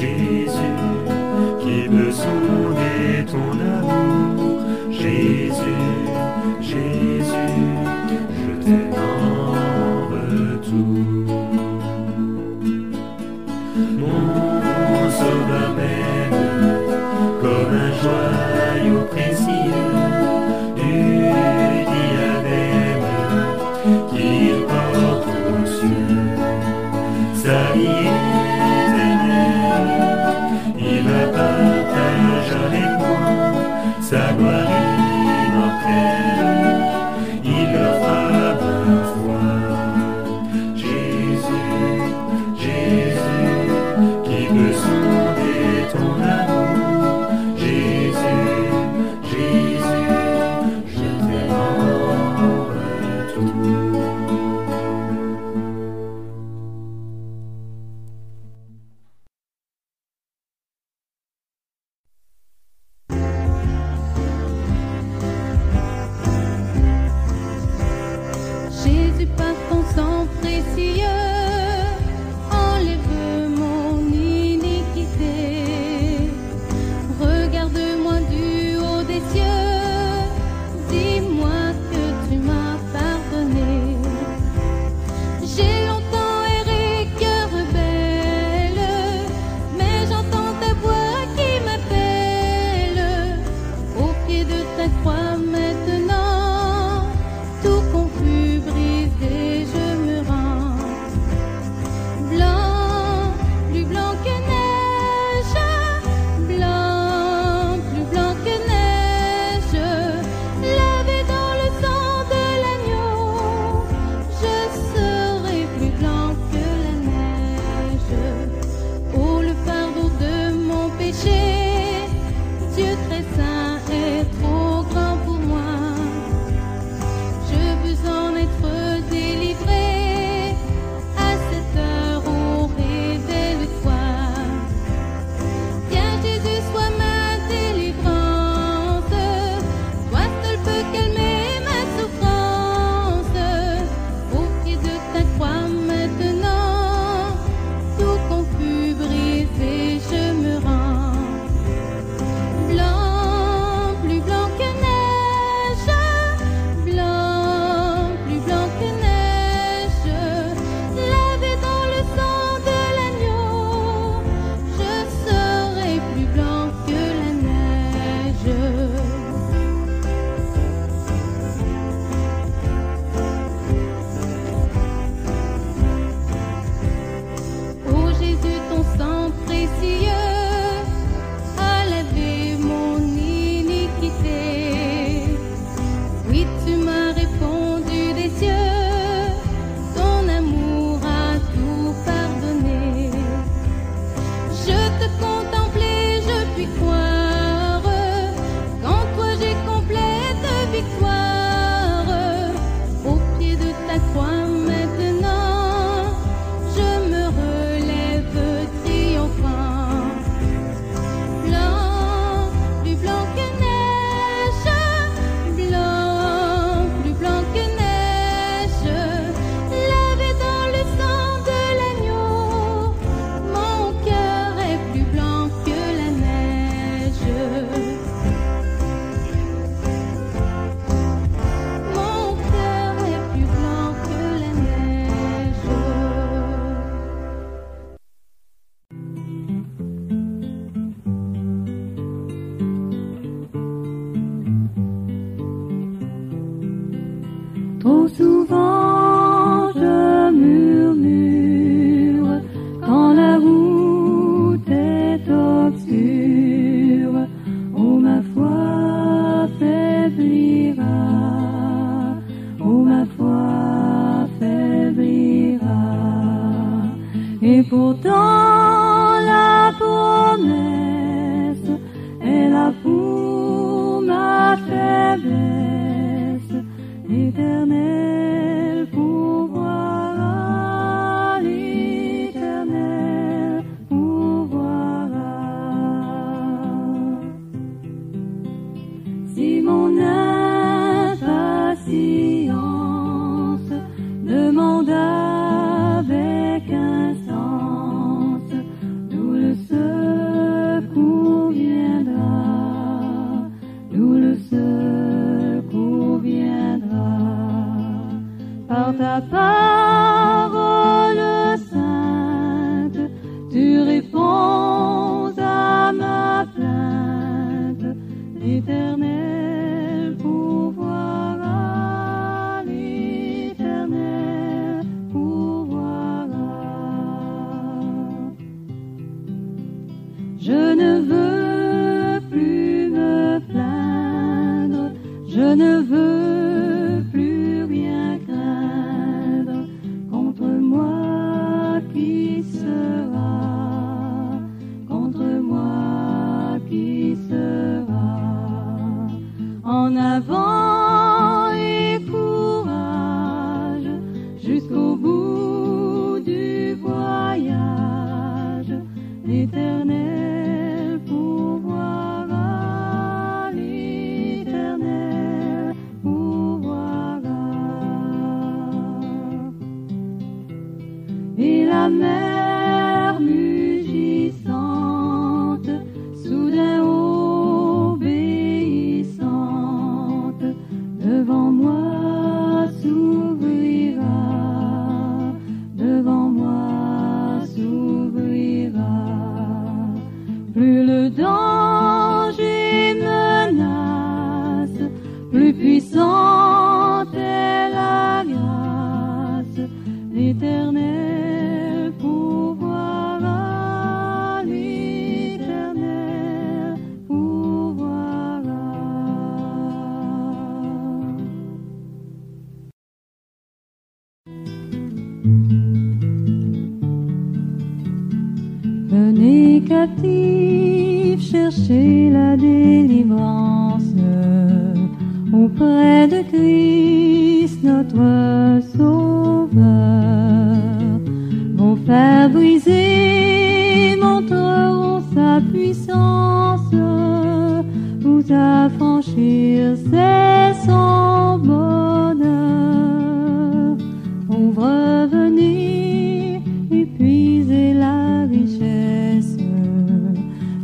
Jésus, qui peut sonder ton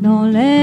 dans l'air.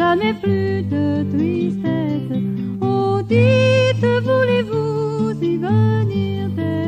Quel beau jour devant ta face, tout est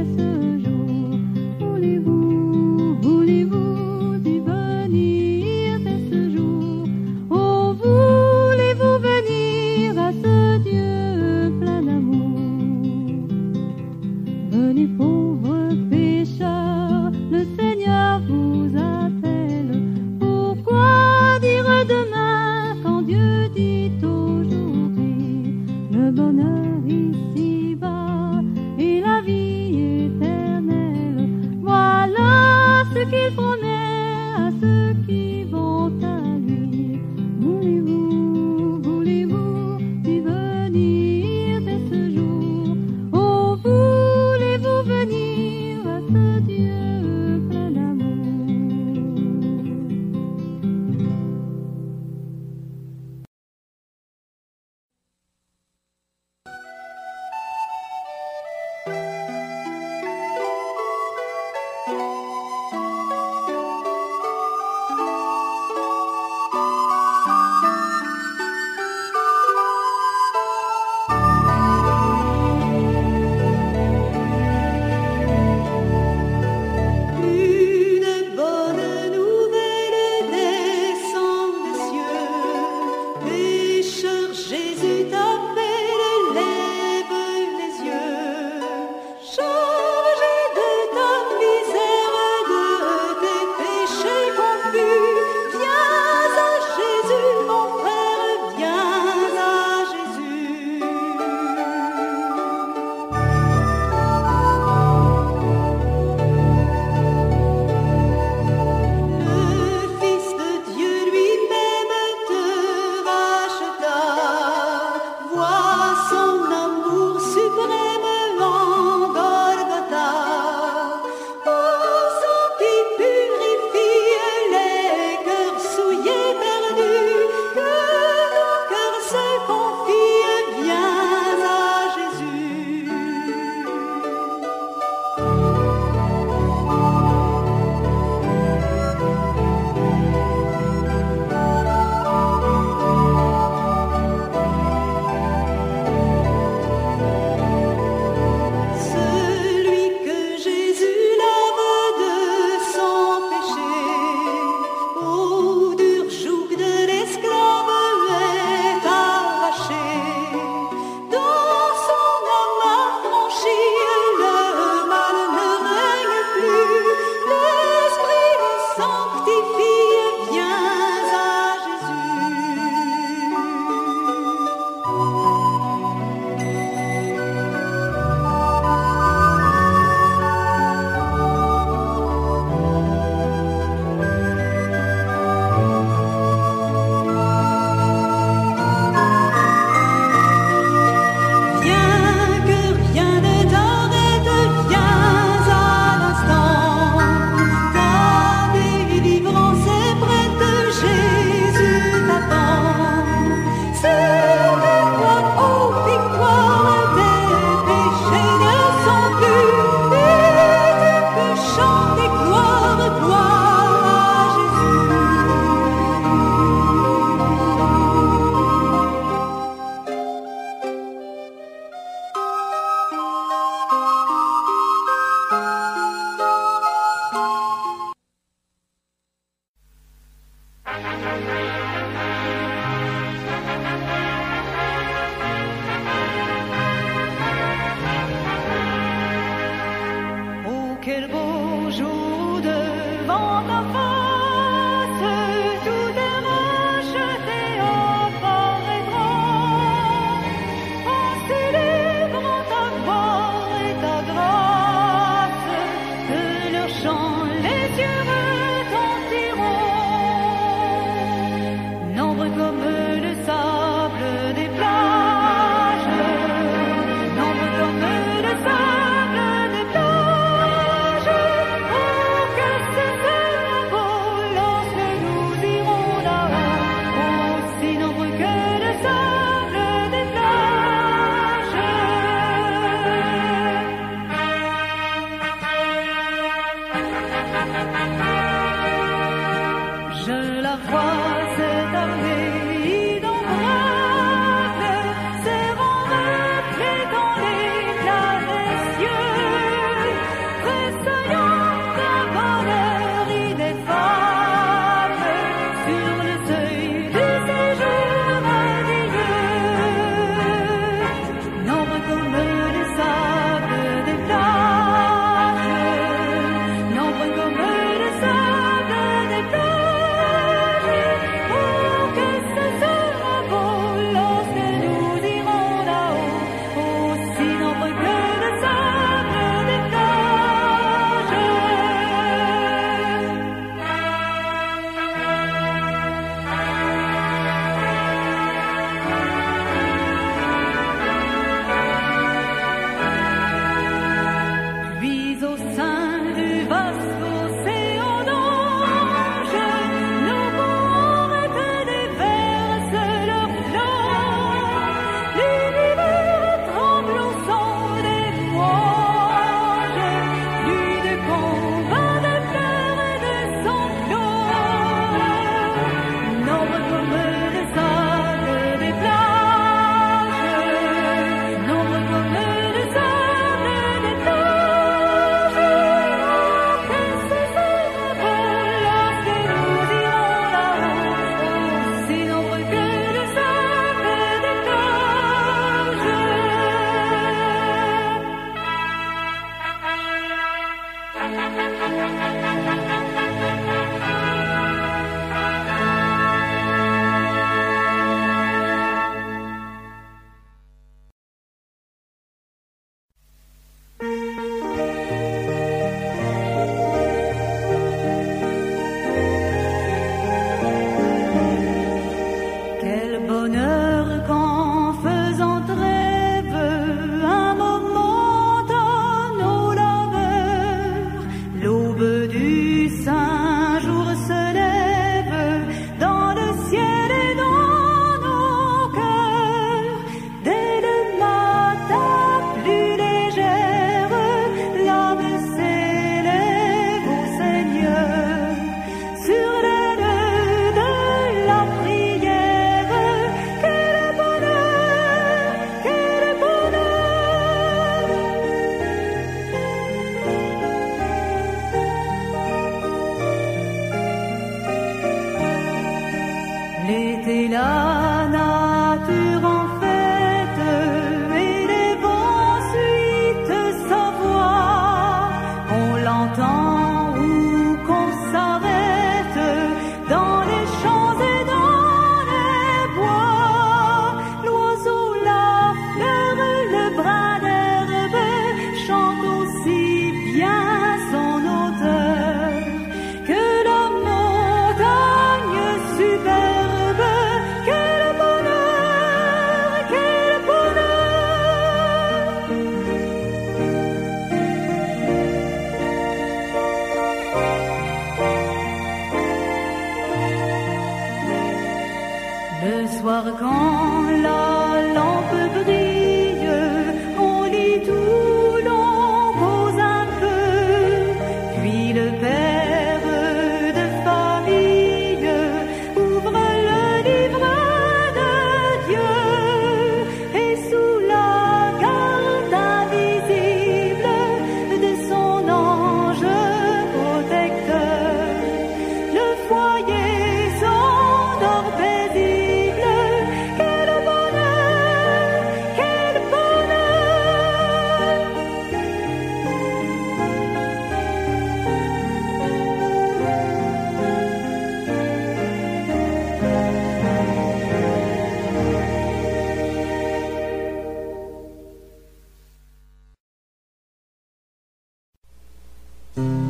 Mm-hmm.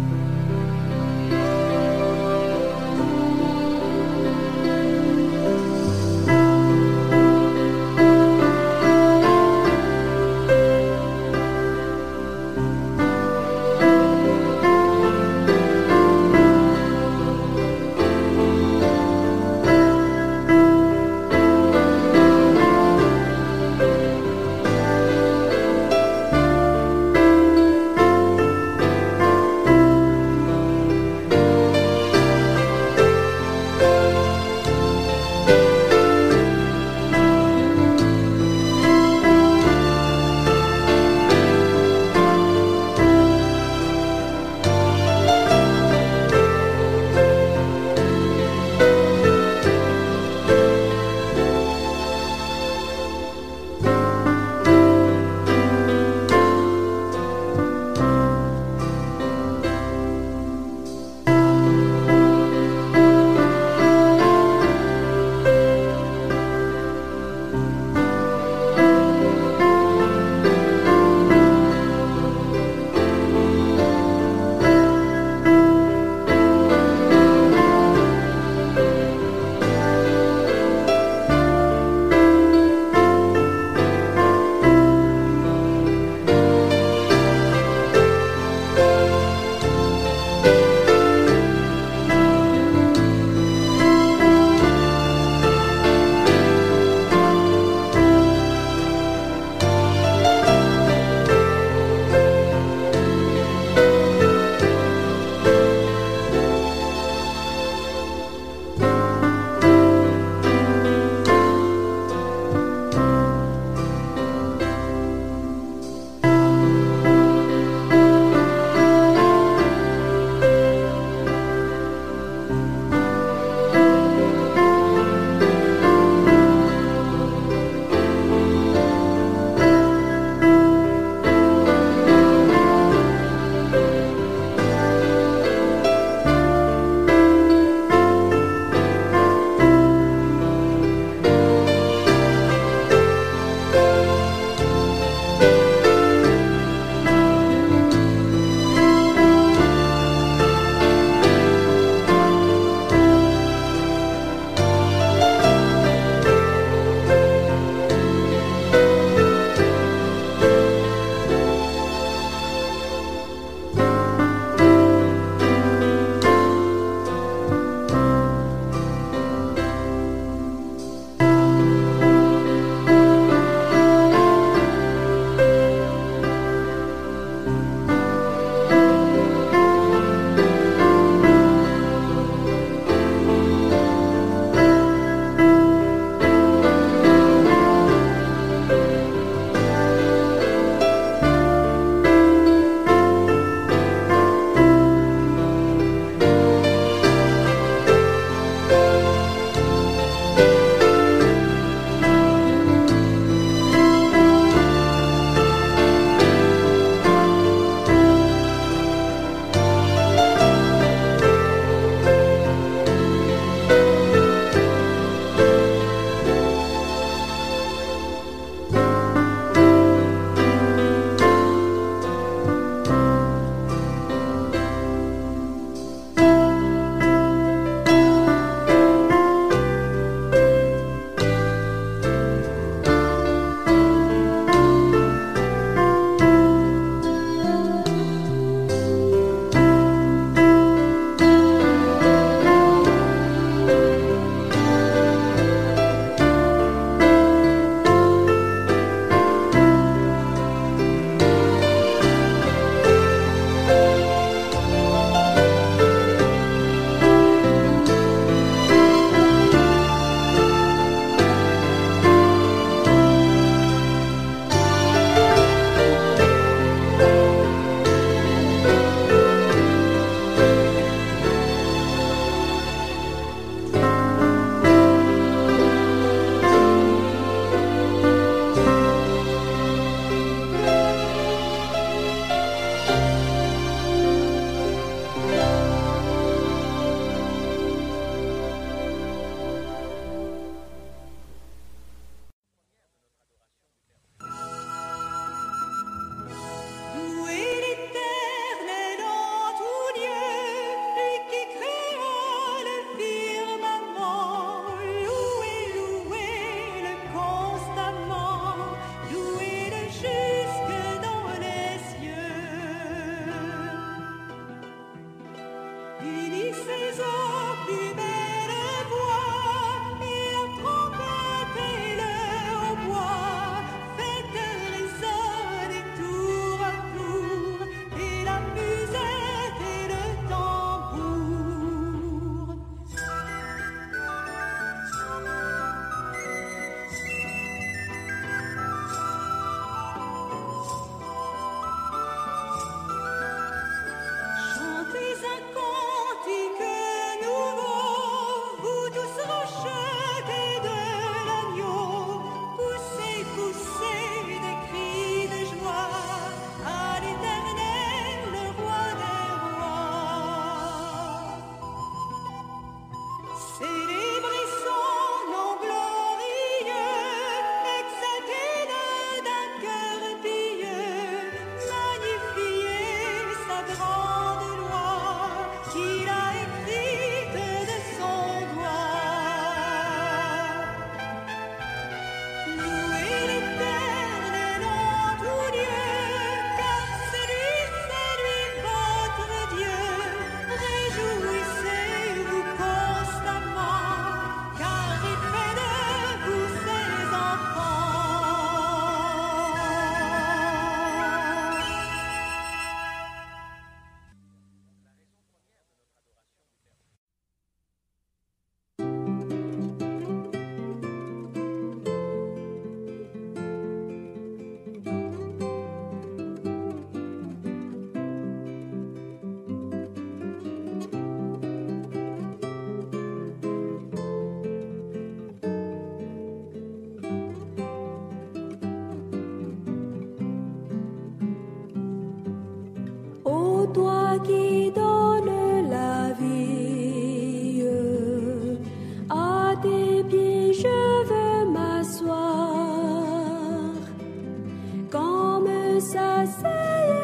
say